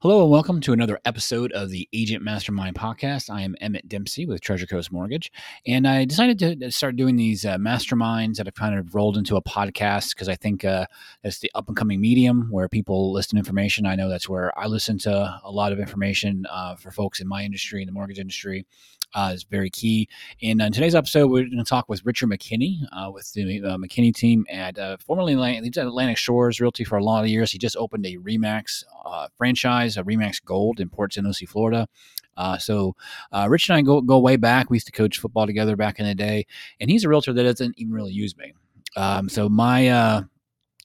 Hello and welcome to another episode of the Agent Mastermind podcast. I am Emmett Dempsey with Treasure Coast Mortgage, and I decided to start doing these uh, masterminds that have kind of rolled into a podcast because I think uh, it's the up and coming medium where people listen information. I know that's where I listen to a lot of information uh, for folks in my industry, in the mortgage industry uh, is very key. And in today's episode, we're going to talk with Richard McKinney uh, with the uh, McKinney team at uh, formerly Atlantic, Atlantic Shores Realty for a lot of years. He just opened a Remax uh, franchise, a Remax Gold in Port St. Lucie, Florida. Uh, so uh, Rich and I go go way back. We used to coach football together back in the day, and he's a realtor that doesn't even really use me. Um, so my uh,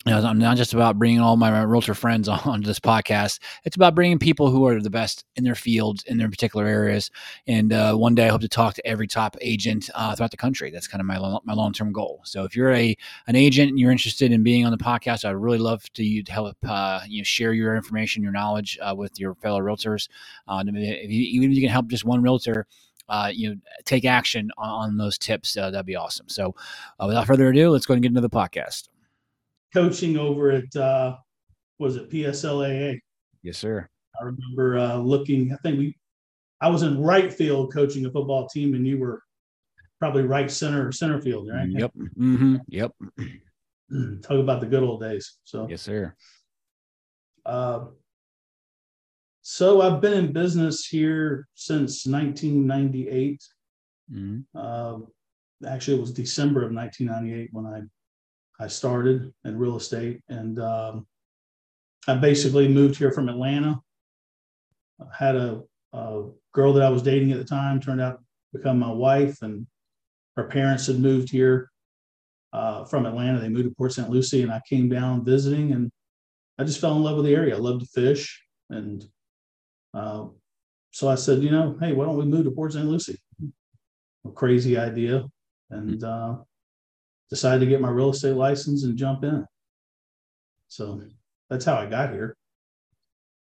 you know, I'm not just about bringing all my realtor friends on this podcast. It's about bringing people who are the best in their fields, in their particular areas. And uh, one day I hope to talk to every top agent uh, throughout the country. That's kind of my, my long term goal. So if you're a an agent and you're interested in being on the podcast, I'd really love to you help uh, you know share your information, your knowledge uh, with your fellow realtors. Uh, if you, even if you can help just one realtor. Uh, you know, take action on, on those tips. that'd be awesome. So, without further ado, let's go and get into the podcast coaching over at uh, was it PSLAA? Yes, sir. I remember uh, looking. I think we, I was in right field coaching a football team, and you were probably right center or center field, right? Yep. Mm-hmm. Yep. Talk about the good old days. So yes, sir. Uh, so I've been in business here since 1998. Mm-hmm. Uh, actually, it was December of 1998 when I I started in real estate, and um, I basically moved here from Atlanta. I had a, a, girl that I was dating at the time turned out to become my wife, and her parents had moved here uh, from Atlanta. They moved to Port St. Lucie, and I came down visiting, and I just fell in love with the area. I love to fish, and uh, so I said, you know, hey, why don't we move to Port St. Lucie? A crazy idea, and uh, decided to get my real estate license and jump in. So that's how I got here.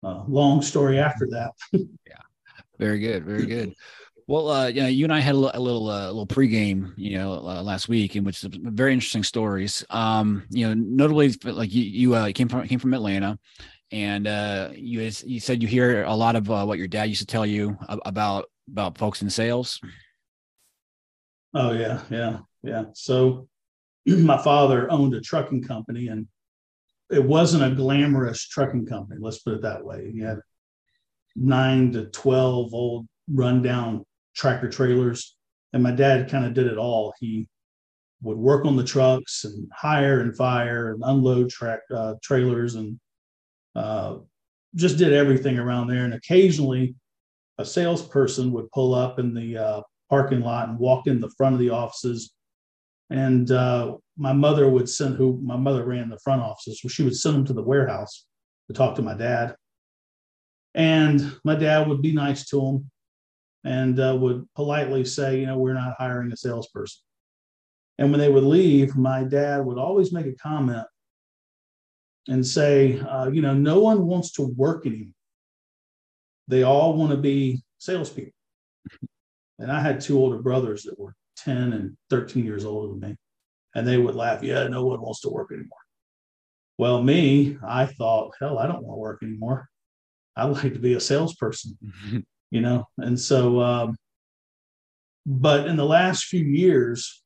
Uh, long story after that. yeah, very good, very good. Well, uh, yeah, you and I had a little, a little, uh, little pregame, you know, uh, last week, in which very interesting stories. Um, you know, notably, like you, you uh, came from came from Atlanta, and uh, you you said you hear a lot of uh, what your dad used to tell you about about folks in sales. Oh yeah, yeah, yeah. So my father owned a trucking company and it wasn't a glamorous trucking company. Let's put it that way. He had nine to 12 old rundown tractor trailers. And my dad kind of did it all. He would work on the trucks and hire and fire and unload track uh, trailers and uh, just did everything around there. And occasionally a salesperson would pull up in the uh, parking lot and walk in the front of the offices and uh, my mother would send who my mother ran the front offices, she would send them to the warehouse to talk to my dad. And my dad would be nice to them and uh, would politely say, you know, we're not hiring a salesperson. And when they would leave, my dad would always make a comment and say, uh, you know, no one wants to work anymore. They all want to be salespeople. And I had two older brothers that were 10 and 13 years older than me. And they would laugh, yeah, no one wants to work anymore. Well, me, I thought, hell, I don't want to work anymore. I like to be a salesperson, you know? And so, um, but in the last few years,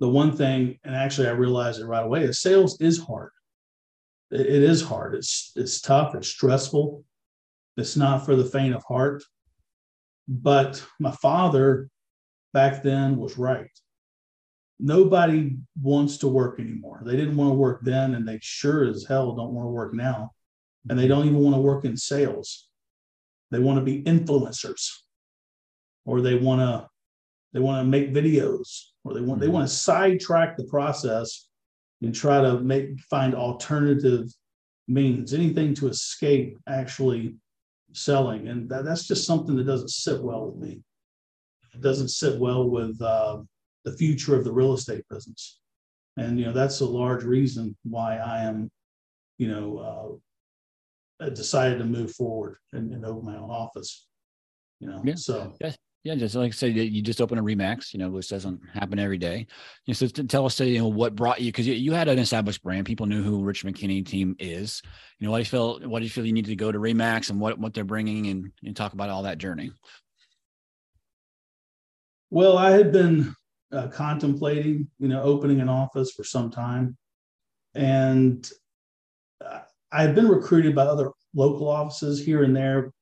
the one thing, and actually I realized it right away, is sales is hard. It, it is hard. It's it's tough. It's stressful. It's not for the faint of heart. But my father back then was right. Nobody wants to work anymore. They didn't want to work then, and they sure as hell don't want to work now. And they don't even want to work in sales. They want to be influencers, or they want to they want to make videos, or they want they mm-hmm. want to sidetrack the process and try to make find alternative means, anything to escape actually selling. And that, that's just something that doesn't sit well with me doesn't sit well with uh, the future of the real estate business. And you know that's a large reason why I am, you know, uh, decided to move forward and, and open my own office. You know, yeah. so yeah. Yeah, just like I said, you just open a Remax, you know, which doesn't happen every day. You know, so tell us, you know, what brought you because you, you, had an established brand. People knew who Rich McKinney team is. You know, what do you feel? What do you feel you needed to go to Remax and what what they're bringing and, and talk about all that journey? Well, I had been uh, contemplating, you know, opening an office for some time, and uh, I had been recruited by other local offices here and there,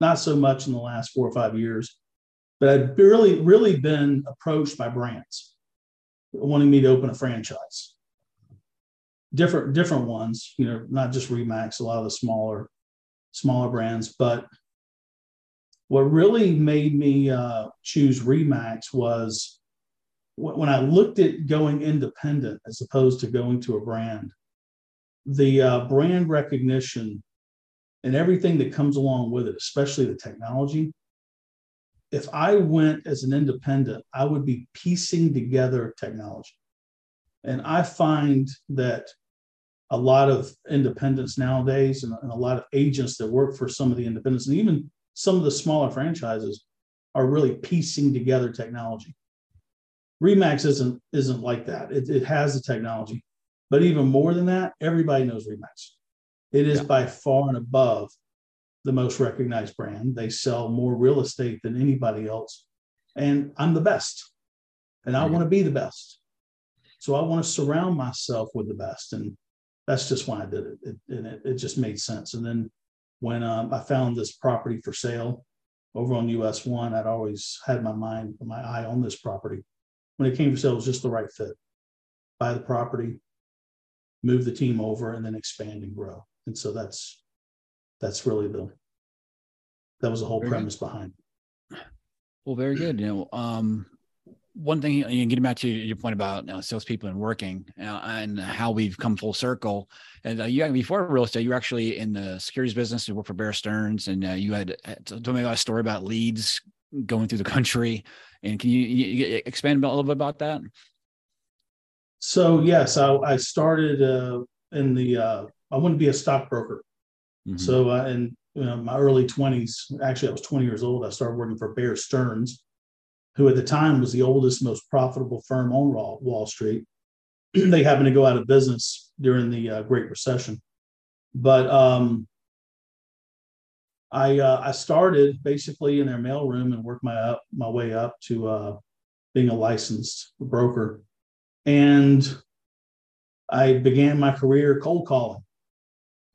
not so much in the last four or five years but I'd really, really been approached by brands wanting me to open a franchise. Different, different ones, you know, not just Remax, a lot of the smaller, smaller brands. But what really made me uh, choose Remax was when I looked at going independent as opposed to going to a brand, the uh, brand recognition and everything that comes along with it, especially the technology, if I went as an independent, I would be piecing together technology. And I find that a lot of independents nowadays and, and, a lot of agents that work for some of the independents and even some of the smaller franchises are really piecing together technology. Remax isn't isn't like that. It, it has the technology, but even more than that, everybody knows Remax. It is yeah. by far and above the most recognized brand. They sell more real estate than anybody else. And I'm the best. And I want to be the best. So I want to surround myself with the best. And that's just why I did it. it and it, it just made sense. And then when um, I found this property for sale over on US one, I'd always had my mind, my eye on this property. When it came for sale, it was just the right fit. Buy the property, move the team over, and then expand and grow. And so that's that's really the that was the whole very premise good. behind. It. Well, very good. You know, um, one thing, you know, getting back to your point about you know, salespeople and working uh, and how we've come full circle. And uh, you before real estate, you were actually in the securities business. You worked for Bear Stearns, and uh, you had, had told me about a story about leads going through the country. And can you, you expand a little bit about that? So yes, I, I started uh, in the. Uh, I wanted to be a stockbroker. Mm-hmm. So uh, in you know, my early 20s, actually, I was 20 years old. I started working for Bear Stearns, who at the time was the oldest, most profitable firm on Wall Street. they happened to go out of business during the uh, Great Recession. But um, I uh, I started basically in their mailroom and worked my up my way up to uh, being a licensed broker, and I began my career cold calling.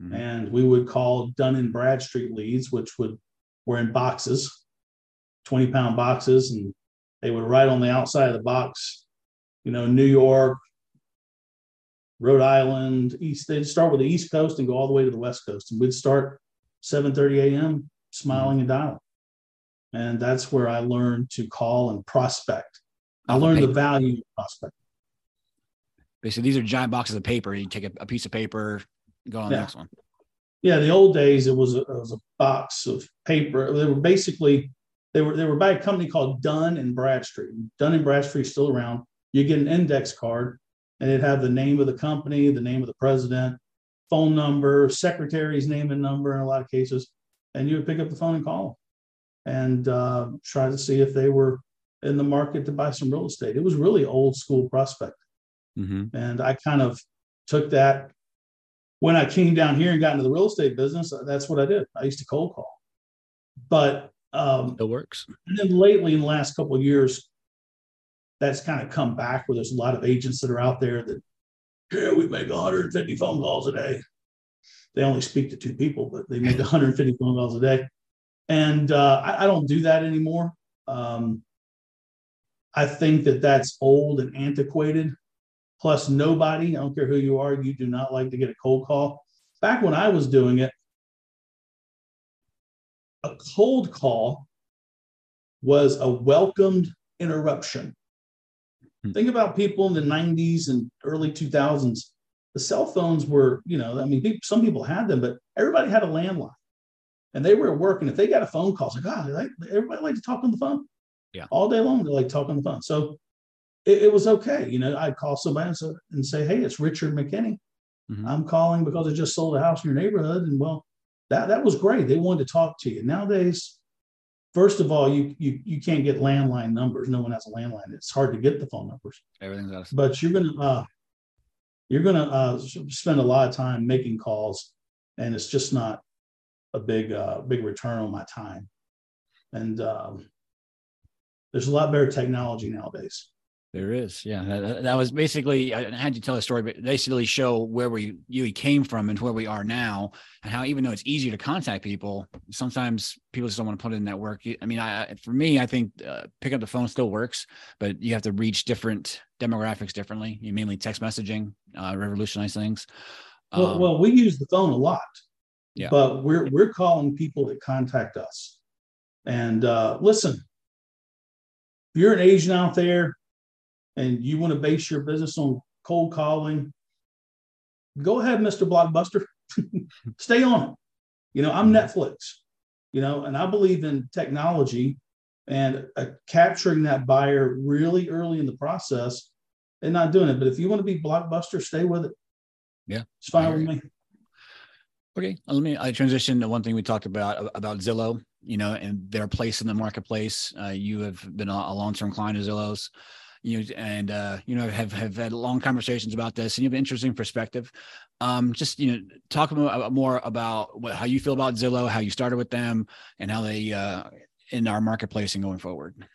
Mm-hmm. And we would call Dun and Bradstreet leads, which would were in boxes, 20 pound boxes, and they would write on the outside of the box, you know, New York, Rhode Island, East. They'd start with the East Coast and go all the way to the West Coast. And we'd start 7:30 a.m. smiling and dialing. And that's where I learned to call and prospect. I learned the, the value of prospect. Basically, these are giant boxes of paper. You take a, a piece of paper, Go on yeah. the next one. Yeah, the old days it was a, it was a box of paper. They were basically they were they were by a company called Dun and Bradstreet. Dun and Bradstreet is still around. You get an index card, and it have the name of the company, the name of the president, phone number, secretary's name and number in a lot of cases, and you would pick up the phone and call them, and uh, try to see if they were in the market to buy some real estate. It was really old school prospect, mm-hmm. and I kind of took that when I came down here and got into the real estate business, uh, that's what I did. I used to cold call. But um, it works. And then lately, in the last couple of years, that's kind of come back where there's a lot of agents that are out there that, yeah, we make 150 phone calls a day. They only speak to two people, but they make 150 phone calls a day. And uh, I, I, don't do that anymore. Um, I think that that's old and antiquated. Plus, nobody, I don't care who you are, you do not like to get a cold call. Back when I was doing it, a cold call was a welcomed interruption. Hmm. Think about people in the 90s and early 2000s. The cell phones were, you know, I mean, some people had them, but everybody had a landline and they were working. If they got a phone call, it's like, God, like, everybody like to talk on the phone. Yeah. All day long, they like talk on the phone. So it, it, was okay. You know, I'd call somebody and say, and say Hey, it's Richard McKinney. Mm-hmm. I'm calling because I just sold a house in your neighborhood. And well, that, that was great. They wanted to talk to you. Nowadays, first of all, you you you can't get landline numbers. No one has a landline. It's hard to get the phone numbers. Everything's out. But you're gonna uh, you're gonna uh, spend a lot of time making calls, and it's just not a big uh, big return on my time. And um, there's a lot better technology nowadays. There is, yeah. That, that, was basically I had to tell a story, but basically show where we you came from and where we are now, and how even though it's easier to contact people, sometimes people just don't want to put in that work. I mean, I for me, I think uh, pick up the phone still works, but you have to reach different demographics differently. You mainly text messaging, uh, revolutionize things. Well, um, well, we use the phone a lot, yeah. But we're we're calling people that contact us, and uh, listen, if you're an agent out there and you want to base your business on cold calling, go ahead, Mr. Blockbuster. Stay on it. You know, I'm mm-hmm. Netflix, you know, and I believe in technology and uh, capturing that buyer really early in the process and not doing it. But if you want to be Blockbuster, stay with it. Yeah. It's fine with me. Okay, let me. I transition to one thing we talked about about Zillow. You know, and their place in the marketplace. Uh, you have been a, a long term client of Zillow's you know, and uh, you know have have had long conversations about this, and you have an interesting perspective. Um, just you know, talk more about what, how you feel about Zillow, how you started with them, and how they uh, in our marketplace and going forward.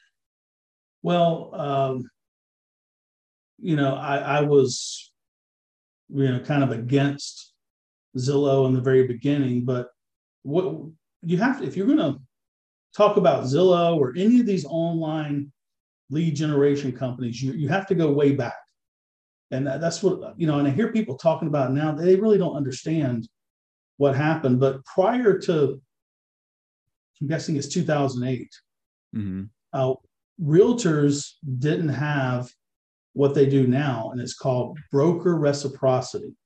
Well, um, you know, I, I was you know kind of against Zillow in the very beginning, but what you have to if you're going to talk about Zillow or any of these online lead generation companies, you, you have to go way back. And that's what, you know, and I hear people talking about now, they really don't understand what happened. But prior to, I'm guessing it's 2008, mm-hmm. uh, realtors didn't have what they do now, and it's called broker reciprocity.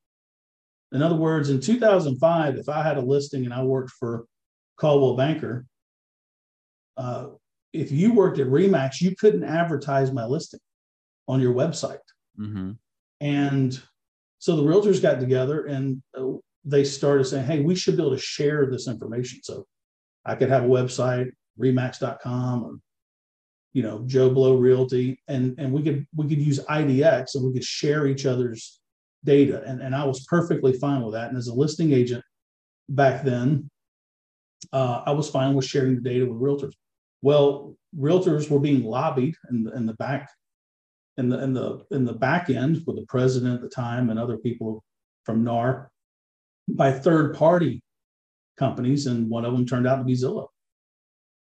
In other words, in 2005, if I had a listing and I worked for Coldwell Banker, uh, if you worked at Remax, you couldn't advertise my listing on your website. Mm-hmm. And so the realtors got together and uh, they started saying, hey, we should be able to share this information. So I could have a website, remax.com or you know, Joe Blow Realty, and and we could we could use IDX and we could share each other's data. And, and I was perfectly fine with that. And as a listing agent back then, uh, I was fine with sharing the data with realtors. Well, realtors were being lobbied in the, in the back, in the in the in the back end with the president at the time and other people from NAR by third party companies, and one of them turned out to be Zillow.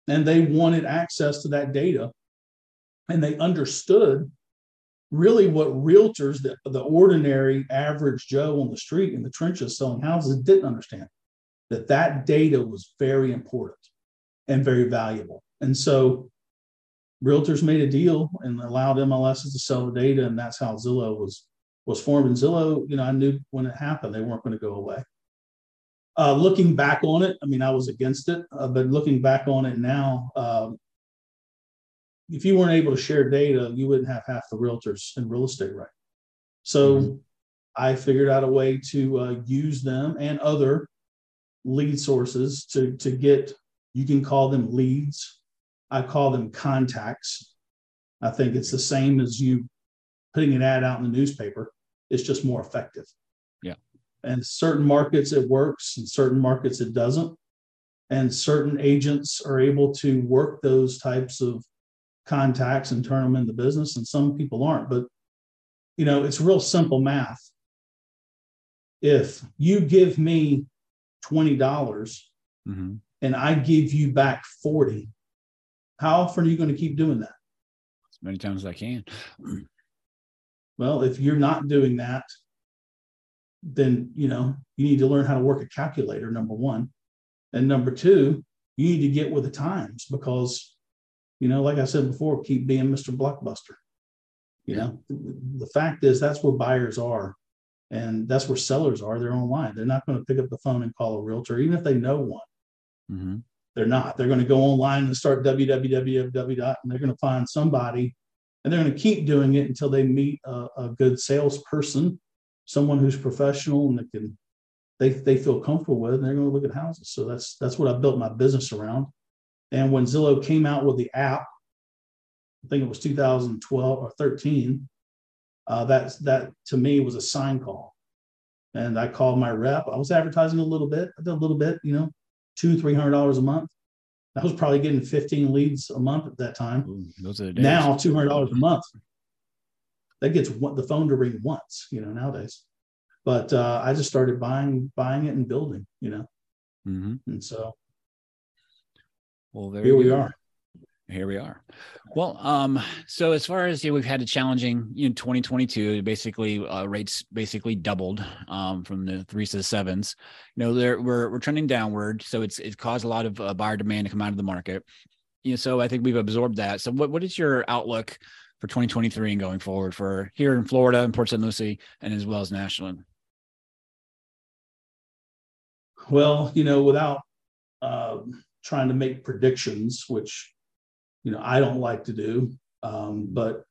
And they wanted access to that data, and they understood really what realtors, the, the ordinary average Joe on the street in the trenches selling houses, didn't understand that that data was very important and very valuable. And so realtors made a deal and allowed MLSs to sell the data, and that's how Zillow was was formed. And Zillow, you know, I knew when it happened they weren't going to go away. Uh, looking back on it, I mean, I was against it, uh, but looking back on it now, um, if you weren't able to share data, you wouldn't have half the realtors in real estate, right? So mm-hmm. I figured out a way to uh, use them and other lead sources to to get. You can call them leads I call them contacts. I think it's the same as you putting an ad out in the newspaper. It's just more effective. Yeah. And certain markets it works, and certain markets it doesn't. And certain agents are able to work those types of contacts and turn them into business, and some people aren't. But you know, it's real simple math. If you give me twenty dollars mm-hmm. and I give you back forty, how often are you going to keep doing that? As many times as I can. well, if you're not doing that, then you know you need to learn how to work a calculator. Number one, and number two, you need to get with the times because, you know, like I said before, keep being Mr. Blockbuster. You know, the fact is that's where buyers are, and that's where sellers are. They're online. They're not going to pick up the phone and call a realtor, even if they know one. Mm-hmm. They're not. They're going to go online and start www. and they're going to find somebody and they're going to keep doing it until they meet a, a good salesperson, someone who's professional and that can they, they feel comfortable with, and they're going to look at houses. So that's that's what I built my business around. And when Zillow came out with the app, I think it was 2012 or 13, uh, that's that to me was a sign call. And I called my rep. I was advertising a little bit. I did a little bit, you know, two, three hundred dollars a month. I was probably getting 15 leads a month at that time. Ooh, those are the days. Now two hundred dollars a month. That gets the phone to ring once, you know, nowadays. But uh, I just started buying, buying it and building, you know. Mm-hmm. And so well, here we are here we are. Well, um, so as far as you know, we've had a challenging, you know, 2022. Basically, uh, rates basically doubled um, from the threes to the sevens. You know, there we're we're trending downward, so it's it caused a lot of uh, buyer demand to come out of the market. You know, so I think we've absorbed that. So, what what is your outlook for 2023 and going forward for here in Florida and Port St. Lucie, and as well as national? Well, you know, without uh, trying to make predictions, which you know I don't like to do, um, but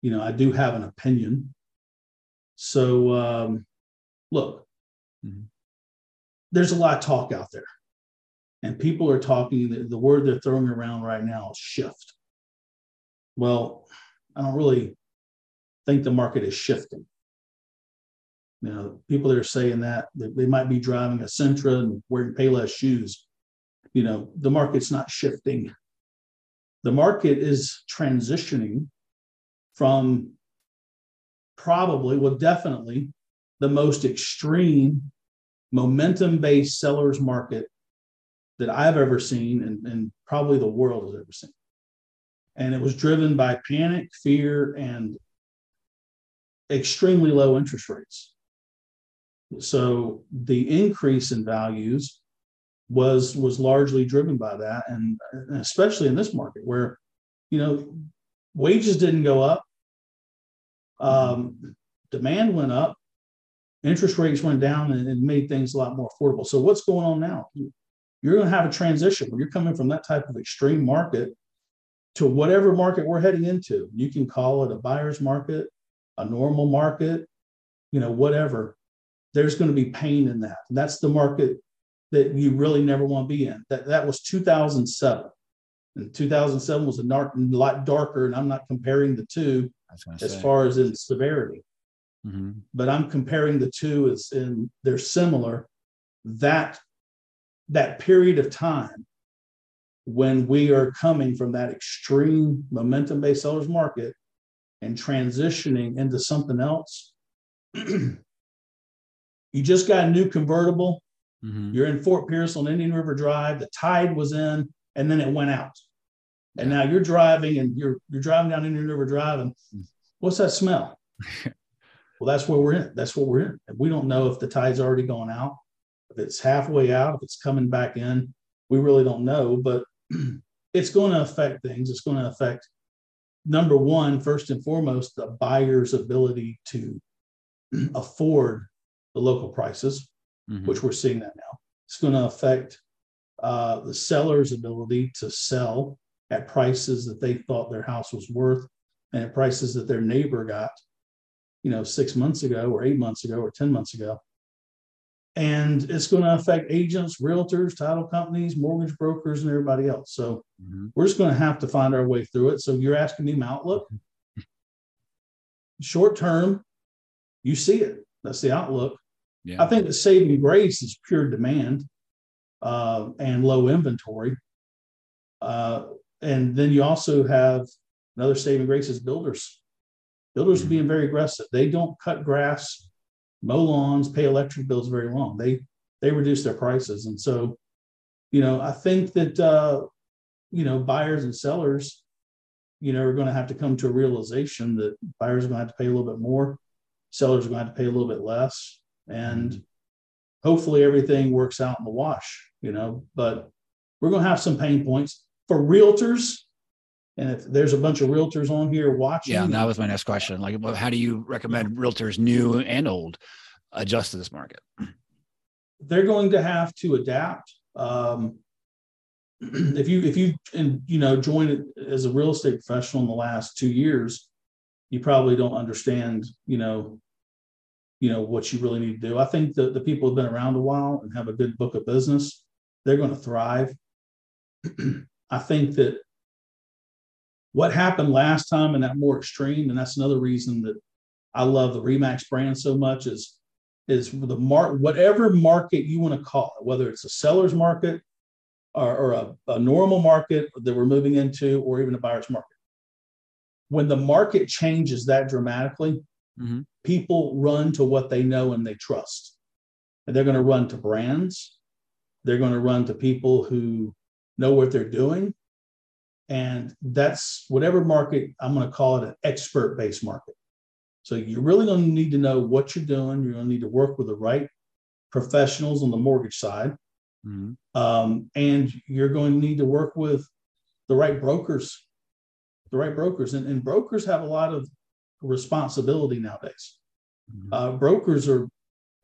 you know I do have an opinion. So um, look, mm-hmm. there's a lot of talk out there, and people are talking. The, the word they're throwing around right now is shift. Well, I don't really think the market is shifting. You know, people that are saying that they, they might be driving a Sentra and wearing Payless shoes. You know, the market's not shifting the market is transitioning from probably, well, definitely the most extreme momentum based sellers market that I've ever seen and, and, probably the world has ever seen. And it was driven by panic, fear, and extremely low interest rates. So the increase in values was was largely driven by that, and, especially in this market where, you know, wages didn't go up, um, demand went up, interest rates went down, and, and made things a lot more affordable. So what's going on now? You're going to have a transition when you're coming from that type of extreme market to whatever market we're heading into. You can call it a buyer's market, a normal market, you know, whatever. There's going to be pain in that. That's the market that you really never want to be in. That that was 2007. And 2007 was a dark, lot darker, and I'm not comparing the two as say. far as in severity. Mm-hmm. But I'm comparing the two as in they're similar. That that period of time when we are coming from that extreme momentum-based sellers market and transitioning into something else. you just got a new convertible Mm-hmm. You're in Fort Pierce on Indian River Drive. The tide was in, and then it went out. And now you're driving, and you're you're driving down Indian River Drive, and mm. what's that smell? well, that's where we're in. That's what we're in. we don't know if the tide's already gone out, if it's halfway out, if it's coming back in. We really don't know, but it's going to affect things. It's going to affect number one, first and foremost, the buyer's ability to afford the local prices mm-hmm. which we're seeing that now. It's going to affect uh, the seller's ability to sell at prices that they thought their house was worth and at prices that their neighbor got, you know, six months ago or eight months ago or 10 months ago. And it's going to affect agents, realtors, title companies, mortgage brokers, and everybody else. So mm-hmm. we're just going to have to find our way through it. So you're asking me outlook. Short term, you see it. That's the outlook. Yeah. I think the saving grace is pure demand uh, and low inventory. Uh, and then you also have another saving grace is builders. Builders mm-hmm. are being very aggressive. They don't cut grass, mow lawns, pay electric bills very long. They they reduce their prices, and so you know I think that uh, you know buyers and sellers you know are going to have to come to a realization that buyers are going to have to pay a little bit more, sellers are going to have to pay a little bit less and hopefully everything works out in the wash, you know. But we're going to have some pain points for realtors. And if there's a bunch of realtors on here watching, yeah, that was my next question. Like, well, how do you recommend realtors, new and old, adjust to this market? They're going to have to adapt. Um, if you if you and you know join as a real estate professional in the last two years, you probably don't understand you know you know what you really need to do. I think that the people who've been around a while and have a good book of business, they're going to thrive. I think that what happened last time and that more extreme, and that's another reason that I love the Remax brand so much is is the mark whatever market you want to call it, whether it's a seller's market or, or a, a normal market that we're moving into, or even a buyer's market. When the market changes that dramatically, mm-hmm. People run to what they know and they trust. And they're going to run to brands. They're going to run to people who know what they're doing. And that's whatever market, I'm going to call it an expert based market. So you're really going to need to know what you're doing. You're going to need to work with the right professionals on the mortgage side. Mm-hmm. Um, and you're going to need to work with the right brokers, the right brokers. And, and brokers have a lot of responsibility nowadays. Mm-hmm. Uh, brokers are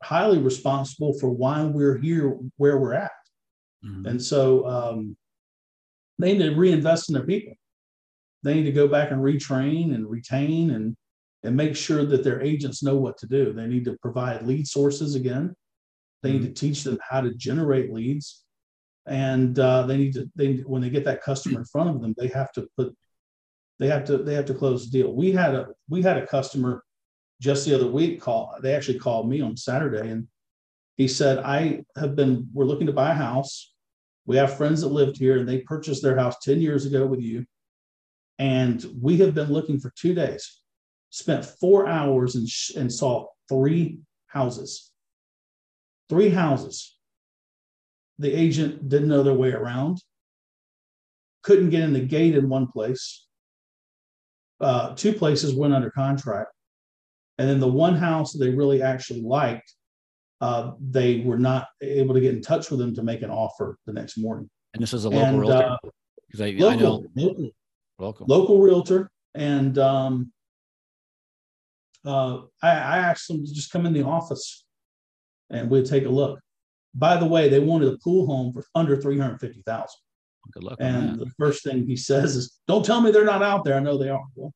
highly responsible for why we're here where we're at. Mm-hmm. And so um, they need to reinvest in their people. They need to go back and retrain and retain and and make sure that their agents know what to do. They need to provide lead sources again. They need to mm-hmm. teach them how to generate leads, and uh, they need to. They when they get that customer in front of them, they have to put. They have to. They have to close the deal. We had a we had a customer just the other week call. They actually called me on Saturday, and he said, "I have been. We're looking to buy a house. We have friends that lived here, and they purchased their house ten years ago with you, and we have been looking for two days. Spent four hours and, and saw three houses." three houses. The agent didn't know their way around, couldn't get in the gate in one place. Uh, two places went under contract. And then the one house they really actually liked, uh, they were not able to get in touch with them to make an offer the next morning. And this is a local and, realtor? Because uh, I, local, I know local, local, local realtor. And um, uh, I, I asked them to just come in the office and we'd take a look. By the way, they wanted a pool home for under 350,000. Good luck. And the first thing he says is, Don't tell me they're not out there. I know they are. Well,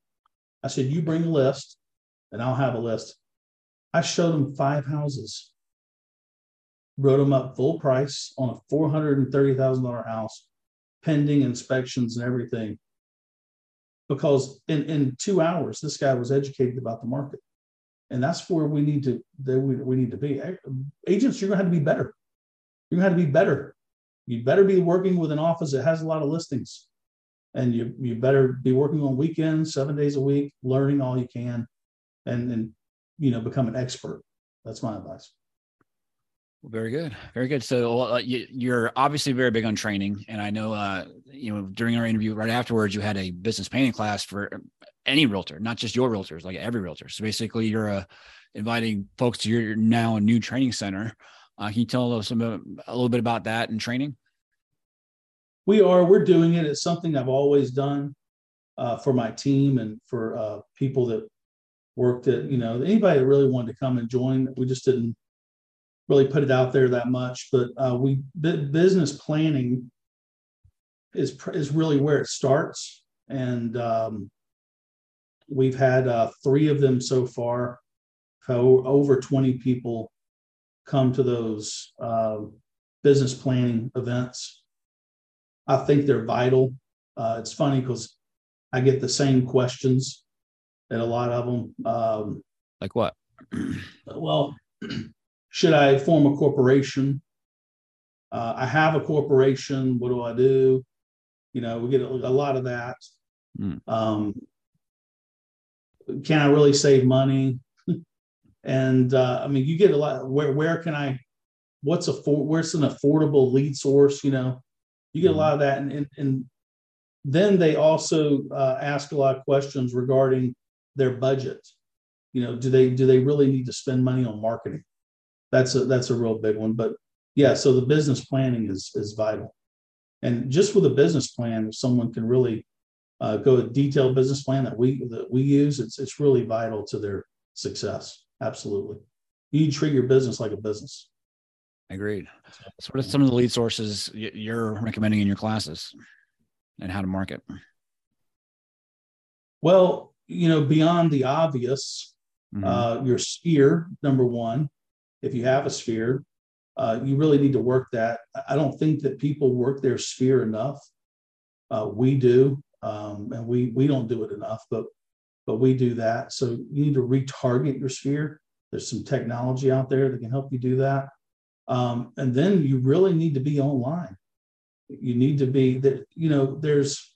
I said, You bring a list and I'll have a list. I showed them five houses, wrote them up full price on a $430,000 house, pending inspections and everything. Because in, in two hours, this guy was educated about the market and that's where we need to that we, we need to be agents you're going to have to be better you're going to have to be better you better be working with an office that has a lot of listings and you you better be working on weekends seven days a week learning all you can and and you know become an expert that's my advice very good, very good. So uh, you, are obviously very big on training, and I know, uh, you know, during our interview right afterwards, you had a business planning class for any realtor, not just your realtors, like every realtor. So basically, you're uh, inviting folks to your now a new training center. Uh, can you tell us about, a little bit about that and training? We are. We're doing it. It's something I've always done uh, for my team and for uh, people that worked at. You know, anybody that really wanted to come and join. We just didn't really put it out there that much. But uh, we business planning is is really where it starts, and um, We've had uh, three of them so far. Over 20 people come to those uh, business planning events. I think they're vital. Uh, it's funny because I get the same questions at a lot of them. Um, like what? well, should I form a corporation? Uh, I have a corporation. What do I do? You know, we get a, a lot of that. Mm. Um, can I really save money? And uh, I mean, you get a lot. Where where can I? What's a for, where's an affordable lead source? You know, you get a lot of that, and and, and then they also uh, ask a lot of questions regarding their budget. You know, do they do they really need to spend money on marketing? That's a that's a real big one. But yeah, so the business planning is is vital, and just with a business plan, if someone can really uh, go a detailed business plan that we that we use. It's it's really vital to their success. Absolutely, you treat your business like a business. Agreed. So what are some of the lead sources you're recommending in your classes, and how to market? Well, you know, beyond the obvious, mm-hmm. uh, your sphere number one. If you have a sphere, uh, you really need to work that. I don't think that people work their sphere enough Uh, we do, um, and we we don't do it enough, but but we do that. So you need to retarget your sphere. There's some technology out there that can help you do that. Um, and then you really need to be online. You need to be that, you know, there's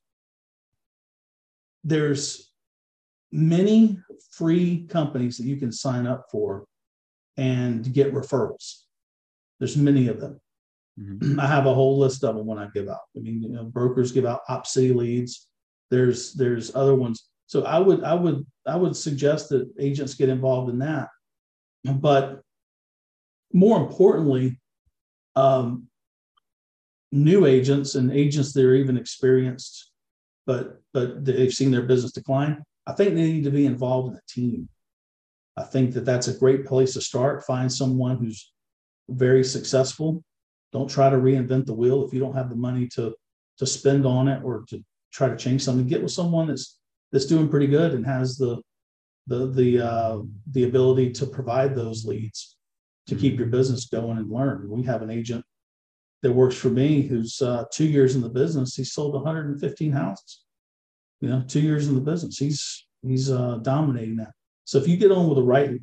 there's many free companies that you can sign up for and get referrals. There's many of them. Mm-hmm. I have a whole list of them when I give out. I mean, you know, brokers give out Op Opcity leads. There's there's other ones. So I would I would I would suggest that agents get involved in that. But more importantly, um, new agents and agents that are even experienced, but but they've seen their business decline. I think they need to be involved in a team. I think that that's a great place to start. Find someone who's very successful. Don't try to reinvent the wheel if you don't have the money to to spend on it or to try to change something. Get with someone that's that's doing pretty good and has the the the uh, the ability to provide those leads to keep your business going and learn. We have an agent that works for me who's uh, two years in the business. He sold 115 houses. You know, two years in the business. He's he's uh, dominating that. So if you get on with the right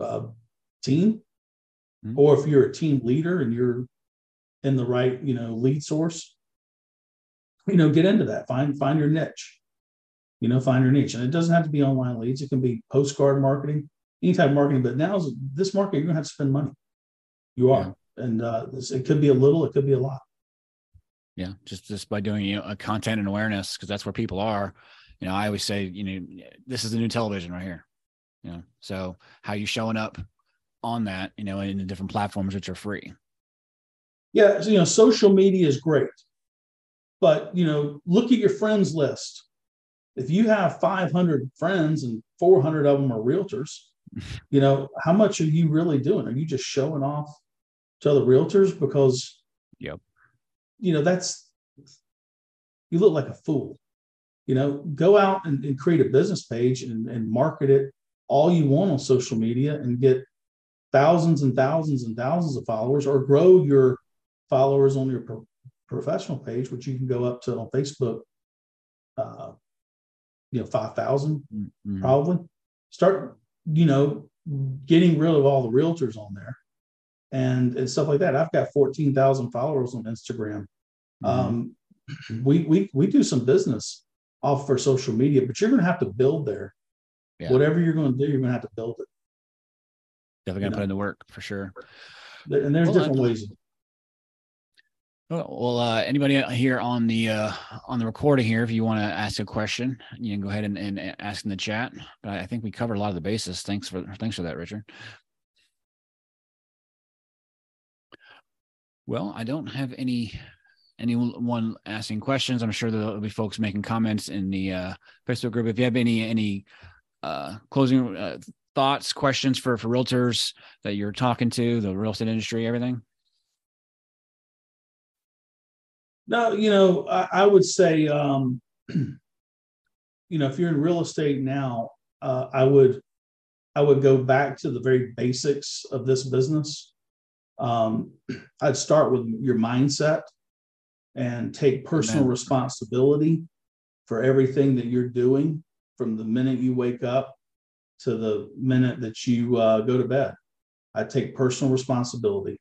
uh, team, mm-hmm. or if you're a team leader and you're in the right, you know, lead source, you know, get into that. Find find your niche you know, find your niche. And it doesn't have to be online leads. It can be postcard marketing, any type of marketing. But now this market, you're gonna have to spend money. You are, yeah. and uh, this, it could be a little, it could be a lot. Yeah, just just by doing you know a content and awareness because that's where people are. You know, I always say, you know, this is the new television right here. You know, so how you showing up on that, you know, in the different platforms which are free. Yeah, so, you know, social media is great, but you know, look at your friends list if you have 500 friends and 400 of them are realtors, you know, how much are you really doing? Are you just showing off to other realtors because, yep, you know, that's you look like a fool. You know, go out and, and create a business page and, and market it all you want on social media and get thousands and thousands and thousands of followers or grow your followers on your pro- professional page, which you can go up to on Facebook. Uh, you know, 5,000 mm-hmm. probably. Start, you know, getting rid of all the realtors on there and, and stuff like that. I've got 14,000 followers on Instagram. Mm-hmm. Um, we, we, we do some business off for social media, but you're going to have to build there. Yeah. Whatever you're going to do, you're going to have to build it. Definitely going to put in the work for sure. And there's well, different ways. Well, uh, anybody here on the uh, on the recording here, if you want to ask a question, you can go ahead and, and ask in the chat. But I think we covered a lot of the bases. Thanks for thanks for that, Richard. Well, I don't have any anyone asking questions. I'm sure there'll be folks making comments in the uh, Facebook group. If you have any any uh, closing uh, thoughts, questions for for realtors that you're talking to, the real estate industry, everything. No, you know, I, I would say, um, you know, if you're in real estate now, uh, I would, I would go back to the very basics of this business. Um, I'd start with your mindset and take personal Amen. responsibility for everything that you're doing from the minute you wake up to the minute that you uh, go to bed. I take personal responsibility.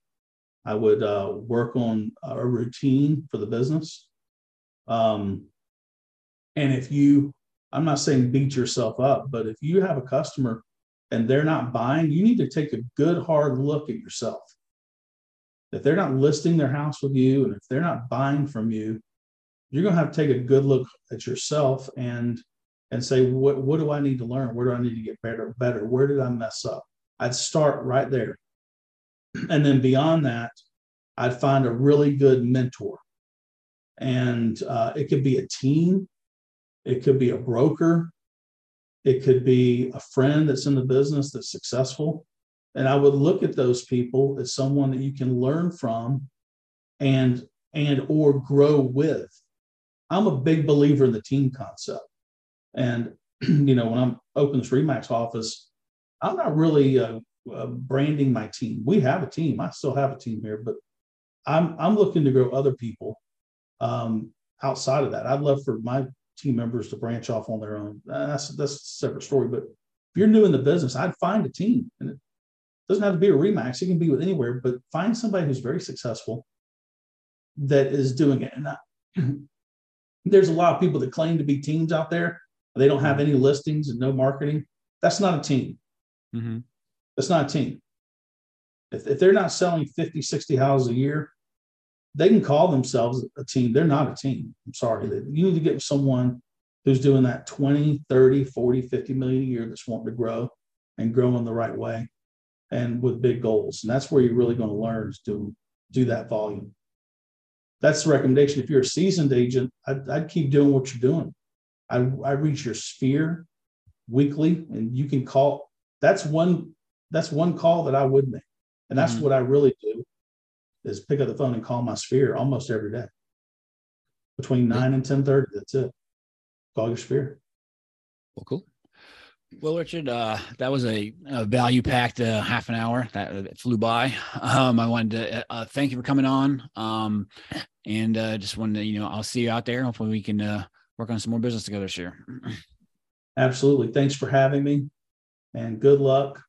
I would uh, work on a routine for the business. Um, and if you, I'm not saying beat yourself up, but if you have a customer and they're not buying, you need to take a good hard look at yourself. If they're not listing their house with you and if they're not buying from you, you're going to have to take a good look at yourself and and say what what do I need to learn? Where do I need to get better? Better. Where did I mess up? I'd start right there. And then beyond that, I'd find a really good mentor. And uh, it could be a team, it could be a broker, it could be a friend that's in the business that's successful. And I would look at those people as someone that you can learn from and and or grow with. I'm a big believer in the team concept. And you know, when I'm open this Remax office, I'm not really uh, uh, branding my team. We have a team. I still have a team here, but I'm I'm looking to grow other people. Um, outside of that. I'd love for my team members to branch off on their own. Uh, that's that's a separate story. But if you're new in the business, I'd find a team, and it doesn't have to be a Remax. It can be with anywhere, but find somebody who's very successful that is doing it. And I, there's a lot of people that claim to be teams out there. They don't have any listings and no marketing. That's not a team. Mm-hmm. That's not a team. If, if they're not selling 50, 60 houses a year, they can call themselves a team. They're not a team. I'm sorry. You need to get someone who's doing that 20, 30, 40, 50 million a year that's wanting to grow and grow in the right way and with big goals. And that's where you're really going to learn to do that volume. That's the recommendation. If you're a seasoned agent, I'd, I'd keep doing what you're doing. I, I reach your sphere weekly and you can call. That's one, that's one call that I would make. And that's mm-hmm. what I really do is pick up the phone and call my sphere almost every day. Between nine and ten thirty, that's it. Call your sphere. Well, cool. Well, Richard, uh, that was a, a value packed uh, half an hour that, that flew by. Um, I wanted to uh, uh thank you for coming on. Um, and uh, just wanted to, you know, I'll see you out there. Hopefully, we can uh, work on some more business together this year. Absolutely. Thanks for having me and good luck.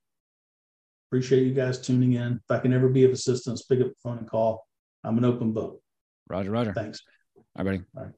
Appreciate you guys tuning in. If I can ever be of assistance, pick up the phone and call. I'm an open book. Roger, Roger. Thanks. All right, buddy. All right.